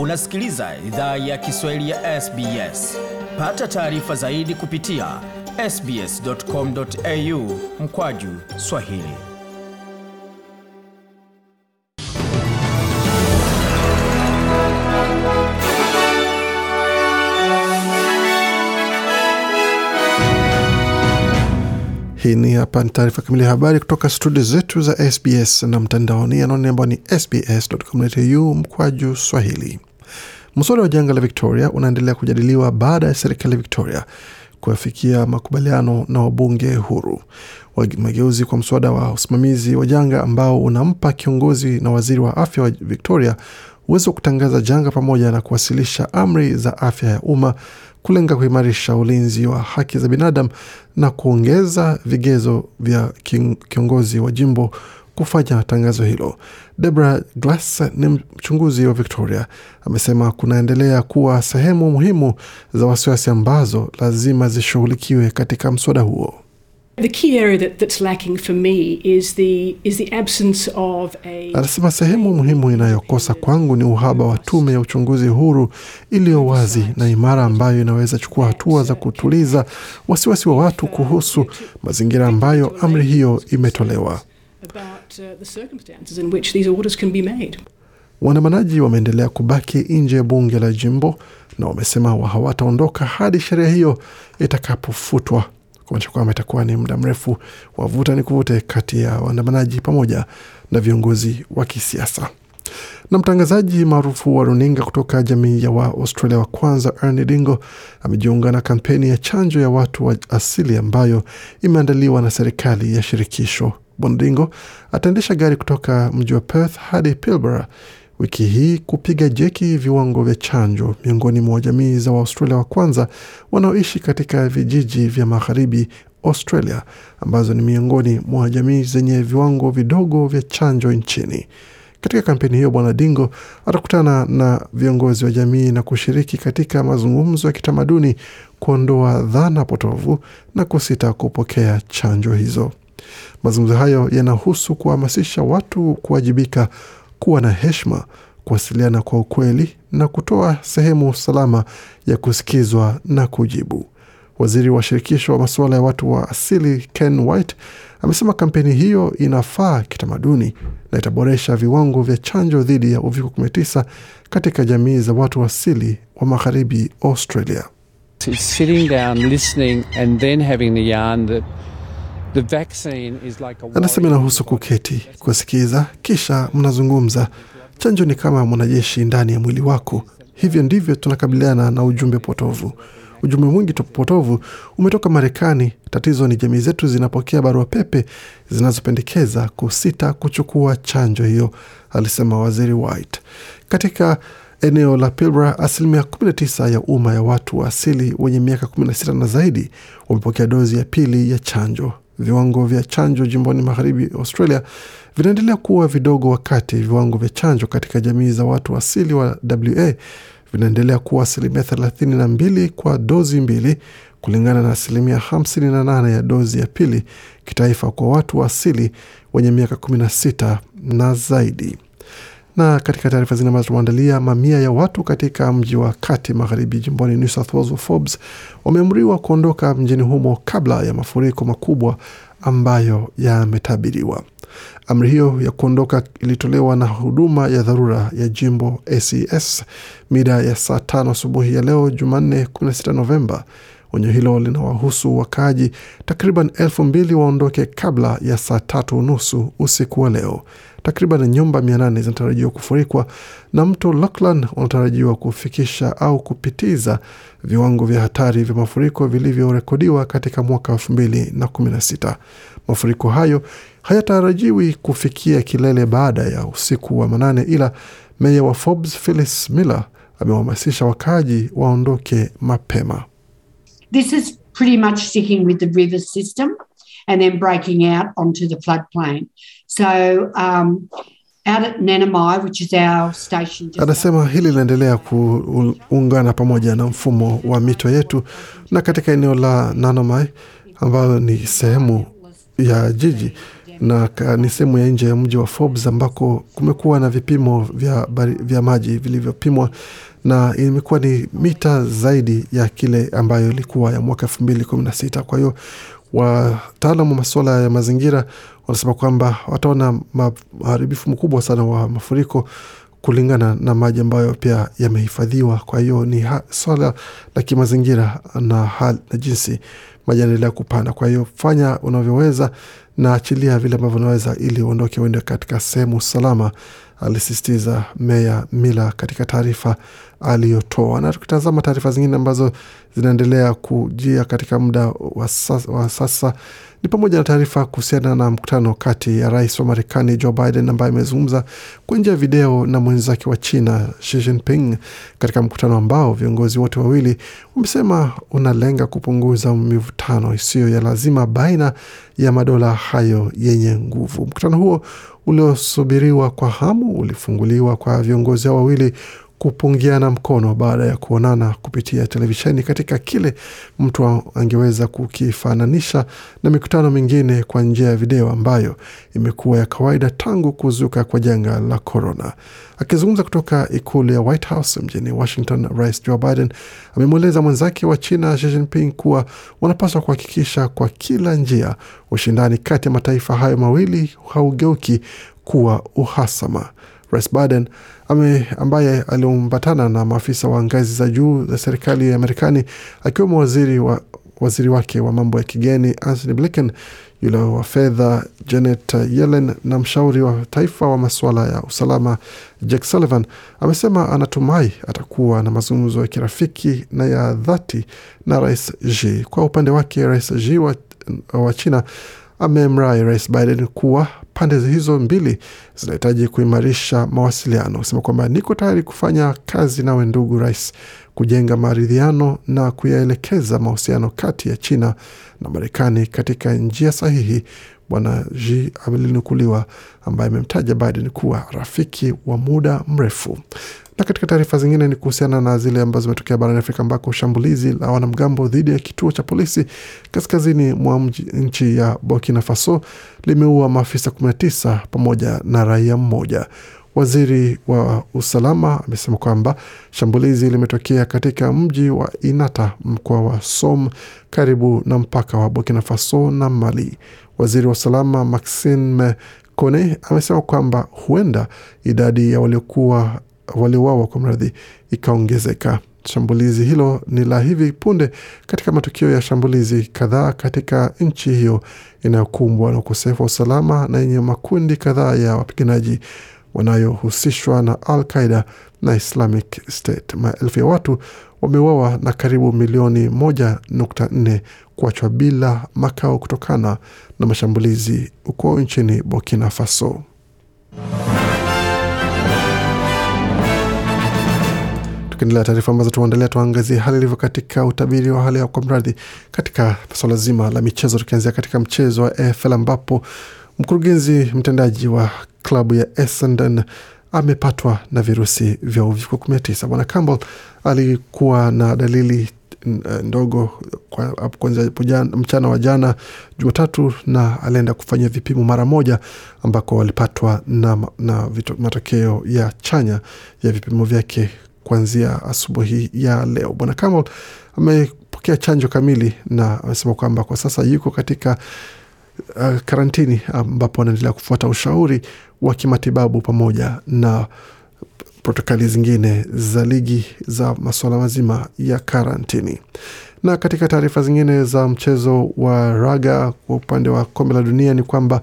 Unasikiliza idhaa ya Kiswahili ya SBS. Pata taarifa zaidi kupitia sbs.com.au mkwaju swahili. Hii ni hapa ni taarifa kamili ya habari kutoka studio zetu za SBS na mtandaoni anaone ambao ni sbs.com.au mkwaju swahili. Mswada wa janga la Victoria unaendelea kujadiliwa baada ya serikali ya Victoria kuafikia makubaliano na wabunge huru. Mageuzi kwa mswada wa usimamizi wa janga ambao unampa kiongozi na waziri wa afya wa Victoria uwezo wa kutangaza janga pamoja na kuwasilisha amri za afya ya umma kulenga kuimarisha ulinzi wa haki za binadamu na kuongeza vigezo vya kiongozi wa jimbo kufanya tangazo hilo. Debra Glass ni mchunguzi wa Victoria, amesema kunaendelea kuwa sehemu muhimu za wasiwasi ambazo lazima zishughulikiwe katika mswada huo. Anasema sehemu muhimu inayokosa kwangu ni uhaba wa tume ya uchunguzi huru iliyo wazi na imara ambayo inaweza chukua hatua za kutuliza wasiwasi wa watu kuhusu mazingira ambayo amri hiyo imetolewa. Waandamanaji wameendelea kubaki nje ya bunge la jimbo na wamesema hawataondoka hadi sheria hiyo itakapofutwa kumaanisha kwamba itakuwa ni muda mrefu wa vuta ni kuvute kati ya waandamanaji pamoja na viongozi wa kisiasa. Na mtangazaji maarufu wa runinga kutoka jamii ya Waaustralia wa kwanza Ernie Dingo amejiunga na kampeni ya chanjo ya watu wa asili ambayo imeandaliwa na serikali ya shirikisho. Bwana Dingo ataendesha gari kutoka mji wa Perth hadi Pilbara wiki hii kupiga jeki viwango vya chanjo miongoni mwa jamii za Waaustralia wa kwanza wanaoishi katika vijiji vya magharibi Australia, ambazo ni miongoni mwa jamii zenye viwango vidogo vya chanjo nchini. Katika kampeni hiyo, Bwana Dingo atakutana na viongozi wa jamii na kushiriki katika mazungumzo ya kitamaduni kuondoa dhana potovu na kusita kupokea chanjo hizo. Mazungumzo hayo yanahusu kuhamasisha watu kuwajibika kuwa na heshima, kuwasiliana kwa ukweli na kutoa sehemu salama ya kusikizwa na kujibu. Waziri wa shirikisho wa masuala ya watu wa asili Ken White amesema kampeni hiyo inafaa kitamaduni na itaboresha viwango vya chanjo dhidi ya uviko 19 katika jamii za watu wa asili wa magharibi Australia. Anasema inahusu kuketi, kusikiza, kisha mnazungumza. Chanjo ni kama mwanajeshi ndani ya mwili wako. Hivyo ndivyo tunakabiliana na ujumbe potovu. Ujumbe mwingi potovu umetoka Marekani. Tatizo ni jamii zetu zinapokea barua pepe zinazopendekeza kusita kuchukua chanjo hiyo, alisema waziri White. Katika eneo la Pilbara, asilimia 19 ya umma ya watu wa asili wenye miaka 16 na zaidi wamepokea dozi ya pili ya chanjo. Viwango vya chanjo jimboni magharibi Australia vinaendelea kuwa vidogo, wakati viwango vya chanjo katika jamii za watu asili wa WA vinaendelea kuwa asilimia thelathini na mbili kwa dozi mbili kulingana na asilimia hamsini na nane ya dozi ya pili kitaifa kwa watu wa asili wenye miaka kumi na sita na zaidi. Na katika taarifa zingine ambazo tumeandalia, mamia ya watu katika mji wa kati magharibi jimboni New South Wales Forbes wameamriwa kuondoka mjini humo kabla ya mafuriko makubwa ambayo yametabiriwa. Amri hiyo ya kuondoka ilitolewa na huduma ya dharura ya jimbo ACS mida ya saa tano asubuhi ya leo Jumanne 16 Novemba. Onyo hilo linawahusu wakaaji takriban elfu mbili waondoke kabla ya saa tatu unusu usiku wa leo. Takriban nyumba mia nane zinatarajiwa kufurikwa na mto Lachlan unatarajiwa kufikisha au kupitiza viwango vya hatari vya mafuriko vilivyorekodiwa katika mwaka elfu mbili na kumi na sita. Mafuriko hayo hayatarajiwi kufikia kilele baada ya usiku wa manane, ila meya wa Forbes Phyllis Miller amewahamasisha wakaaji waondoke mapema. This is pretty much sticking with the river system and then breaking out onto the floodplain. So um, out at Nanamai, which is our station Anasema hili linaendelea kuungana pamoja na mfumo wa mito yetu, na katika eneo la Nanomai ambayo ni sehemu ya jiji na ni sehemu ya nje ya mji wa Forbes ambako kumekuwa na vipimo vya, bari, vya maji vilivyopimwa na imekuwa ni mita zaidi ya kile ambayo ilikuwa ya mwaka elfu mbili kumi na sita. Kwa hiyo wataalamu wa masuala ya mazingira wanasema kwamba wataona maharibifu mkubwa sana wa mafuriko kulingana na maji ambayo pia yamehifadhiwa. Kwa hiyo ni swala la kimazingira na, na jinsi maji yanaendelea kupanda. Kwa hiyo fanya unavyoweza na achilia vile ambavyo unaweza ili uondoke uende katika sehemu salama, alisisitiza Meya Mila katika taarifa aliyotoa. Na tukitazama taarifa zingine ambazo zinaendelea kujia katika muda wa sasa, wa sasa ni pamoja na taarifa kuhusiana na mkutano kati ya rais wa Marekani Joe Biden ambaye amezungumza kwa njia ya video na mwenzake wa China Xi Jinping katika mkutano ambao viongozi wote wawili wamesema unalenga kupunguza mivutano isiyo ya lazima baina ya madola hayo yenye nguvu. Mkutano huo uliosubiriwa kwa hamu ulifunguliwa kwa viongozi hao wawili kupungiana mkono baada ya kuonana kupitia televisheni katika kile mtu angeweza kukifananisha na mikutano mingine kwa njia ya video ambayo imekuwa ya kawaida tangu kuzuka kwa janga la korona. Akizungumza kutoka ikulu ya White House mjini Washington, Rais Joe Biden amemweleza mwenzake wa China Xi Jinping kuwa wanapaswa kuhakikisha kwa kila njia ushindani kati ya mataifa hayo mawili haugeuki kuwa uhasama. Rais Biden ame, ambaye aliambatana na maafisa wa ngazi za juu za serikali ya Marekani akiwemo waziri, wa, waziri wake wa mambo ya kigeni Antony Blinken, yule wa fedha Janet Yellen na mshauri wa taifa wa masuala ya usalama Jake Sullivan amesema anatumai atakuwa na mazungumzo ya kirafiki na ya dhati na Rais Xi. Kwa upande wake, Rais Xi wa, wa China amemrai Rais Biden kuwa pande hizo mbili zinahitaji kuimarisha mawasiliano, kusema kwamba niko tayari kufanya kazi nawe ndugu rais, kujenga maridhiano na kuyaelekeza mahusiano kati ya China na Marekani katika njia sahihi. Bwana Xi alinukuliwa ambaye amemtaja Biden kuwa rafiki wa muda mrefu. Na katika taarifa zingine ni kuhusiana na zile ambazo zimetokea barani Afrika ambako shambulizi la wanamgambo dhidi ya kituo cha polisi kaskazini mwa nchi ya Burkina Faso limeua maafisa 19 pamoja na raia mmoja. Waziri wa usalama amesema kwamba shambulizi limetokea katika mji wa Inata, mkoa wa Som, karibu na mpaka wa Burkina Faso na Mali. Waziri wa usalama Maxime Kone amesema kwamba huenda idadi ya waliokuwa waliouawa kwa mradhi ikaongezeka. Shambulizi hilo ni la hivi punde katika matukio ya shambulizi kadhaa katika nchi hiyo inayokumbwa na ukosefu wa usalama na yenye makundi kadhaa ya wapiganaji wanayohusishwa na Al Qaida na Islamic State. Maelfu ya watu wameuawa na karibu milioni moja nukta nne kuachwa bila makao kutokana na mashambulizi huko nchini Burkina Faso. Tukiendelea taarifa ambazo tumeandalia, tuangazie hali ilivyo katika utabiri wa hali ya kwa mradhi katika swala zima la michezo, tukianzia katika mchezo wa AFL ambapo mkurugenzi mtendaji wa klabu ya Essendon amepatwa na virusi vya uviko 19. Bwana Campbell alikuwa na dalili ndogo kwa- kuanzia mchana wa jana Jumatatu, na alienda kufanyia vipimo mara moja ambako walipatwa na, na matokeo ya chanya ya vipimo vyake kuanzia asubuhi ya leo. Bwana Campbell amepokea chanjo kamili na amesema kwamba kwa sasa yuko katika uh, karantini ambapo wanaendelea kufuata ushauri wa kimatibabu pamoja na protokali zingine za ligi za masuala mazima ya karantini. Na katika taarifa zingine za mchezo wa raga kwa upande wa kombe la dunia ni kwamba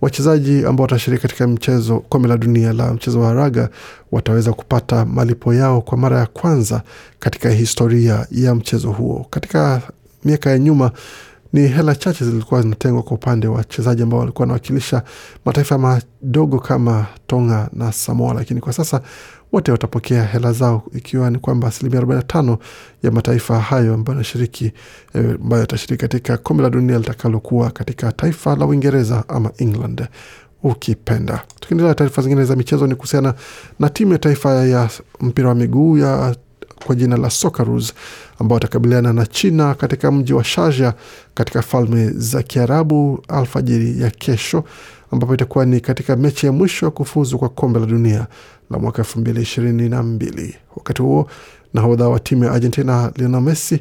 wachezaji ambao watashiriki katika mchezo kombe la dunia la mchezo wa raga wataweza kupata malipo yao kwa mara ya kwanza katika historia ya mchezo huo. Katika miaka ya nyuma ni hela chache zilikuwa zinatengwa kwa upande wa wachezaji ambao walikuwa wanawakilisha mataifa madogo kama Tonga na Samoa, lakini kwa sasa wote watapokea hela zao, ikiwa ni kwamba asilimia 45 ya mataifa hayo ambayo yanashiriki eh, ambayo yatashiriki katika kombe la dunia litakalokuwa katika taifa la Uingereza ama England ukipenda. Tukiendelea taarifa zingine za michezo ni kuhusiana na timu ya taifa ya mpira wa miguu ya kwa jina la Socceroos ambao watakabiliana na China katika mji wa Sharjah katika Falme za Kiarabu alfajiri ya kesho, ambapo itakuwa ni katika mechi ya mwisho ya kufuzu kwa kombe la dunia la mwaka elfu mbili ishirini na mbili. Wakati huo nahodha wa timu ya Argentina Lionel Messi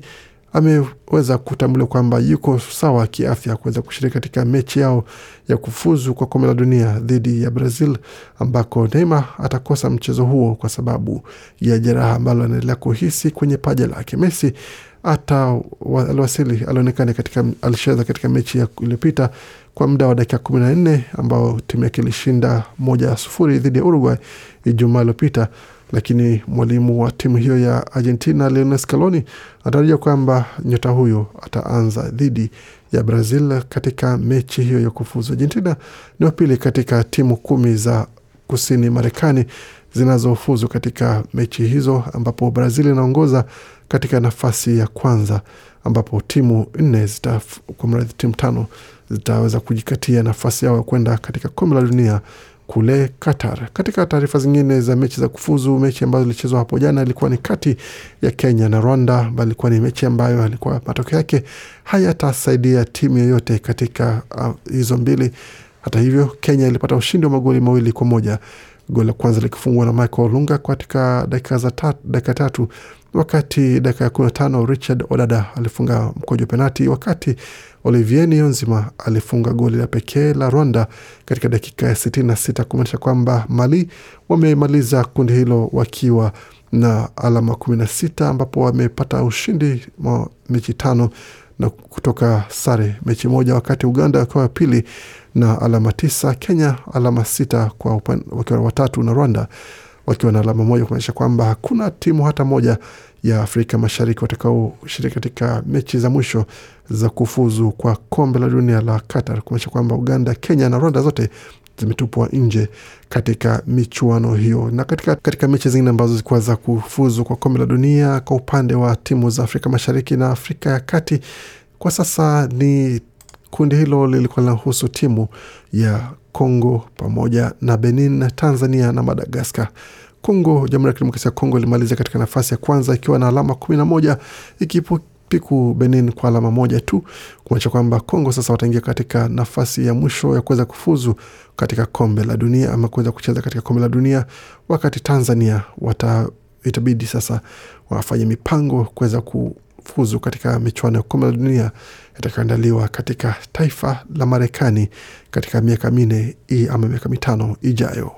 ameweza kutambuliwa kwamba yuko sawa kiafya kuweza kushiriki katika mechi yao ya kufuzu kwa kombe la dunia dhidi ya Brazil, ambako Neymar atakosa mchezo huo kwa sababu ya jeraha ambalo anaendelea kuhisi kwenye paja lake. Messi hata aliwasili alionekana katika alicheza katika mechi iliyopita kwa muda wa dakika kumi na nne ambao timu yake ilishinda moja sufuri dhidi ya Uruguay Ijumaa iliyopita lakini mwalimu wa timu hiyo ya Argentina Lionel Scaloni anatarajia kwamba nyota huyo ataanza dhidi ya Brazil katika mechi hiyo ya kufuzu. Argentina ni wa pili katika timu kumi za kusini Marekani zinazofuzu katika mechi hizo, ambapo Brazil inaongoza katika nafasi ya kwanza, ambapo timu nne kwa mradhi timu tano zitaweza kujikatia nafasi yao ya kwenda katika kombe la dunia kule Qatar. Katika taarifa zingine za mechi za kufuzu, mechi ambazo ilichezwa hapo jana ilikuwa ni kati ya Kenya na Rwanda, ambayo ilikuwa ni mechi ambayo alikuwa matokeo yake hayatasaidia timu yoyote katika uh, hizo mbili. Hata hivyo, Kenya ilipata ushindi wa magoli mawili kwa moja, goli la kwanza likifungwa na Michael Olunga katika dakika za dakika tatu. Wakati dakika ya kumi na tano Richard Odada alifunga mkojo penati, wakati Olivier Niyonzima alifunga goli la pekee la Rwanda katika dakika ya sitini na sita kumaanisha kwamba Mali wamemaliza kundi hilo wakiwa na alama kumi na sita ambapo wamepata ushindi wa mechi tano na kutoka sare. Mechi moja, wakati Uganda wakiwa pili na alama tisa, Kenya alama sita kwa upan, wakiwa watatu na Rwanda wakiwa na alama moja, kumaanisha kwamba hakuna timu hata moja ya Afrika Mashariki watakaoshiriki katika mechi za mwisho za kufuzu kwa kombe la dunia la Qatar, kumaanisha kwamba Uganda, Kenya na Rwanda zote zimetupwa nje katika michuano hiyo. Na katika, katika mechi zingine ambazo zilikuwa za kufuzu kwa kombe la dunia kwa upande wa timu za Afrika Mashariki na Afrika ya Kati, kwa sasa ni kundi hilo lilikuwa linahusu timu ya Kongo pamoja na Benin, Tanzania na Madagaskar. Kongo, Jamhuri ya Kidemokrasia ya Kongo ilimaliza katika nafasi ya kwanza ikiwa na alama kumi na moja ikipiku Benin kwa alama moja tu, kumaanisha kwamba Kongo sasa wataingia katika nafasi ya mwisho ya kuweza kufuzu katika kombe la dunia ama kuweza kucheza katika kombe la dunia, wakati Tanzania wata itabidi sasa wafanye mipango kuweza kufuzu katika michuano ya kombe la dunia itakayoandaliwa katika taifa la Marekani katika miaka minne ama miaka mitano ijayo.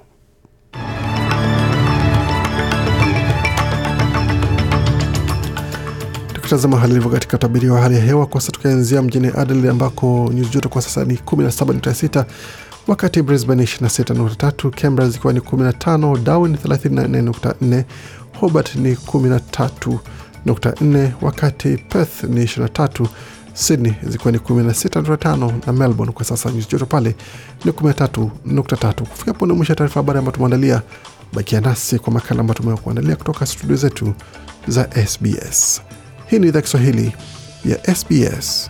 Tukitazama hali ilivyo katika utabiri wa hali ya hewa kwa sasa, tukianzia mjini Adelaide ambako nyuzi joto kwa sasa ni 17.6, wakati Brisbane 26.3, Canberra zikiwa ni 15, Darwin 34.4, Hobart ni 13.4, wakati Perth ni 23, Sydney zikiwa ni 16.5 na Melbourne kwa sasa nyuzi joto pale ni 13.3. Kufika hapo ni mwisho ya taarifa habari ambayo tumeandalia. Bakia nasi kwa makala ambayo tumekuandalia kutoka studio zetu za SBS. Hii ni idhaa Kiswahili ya SBS.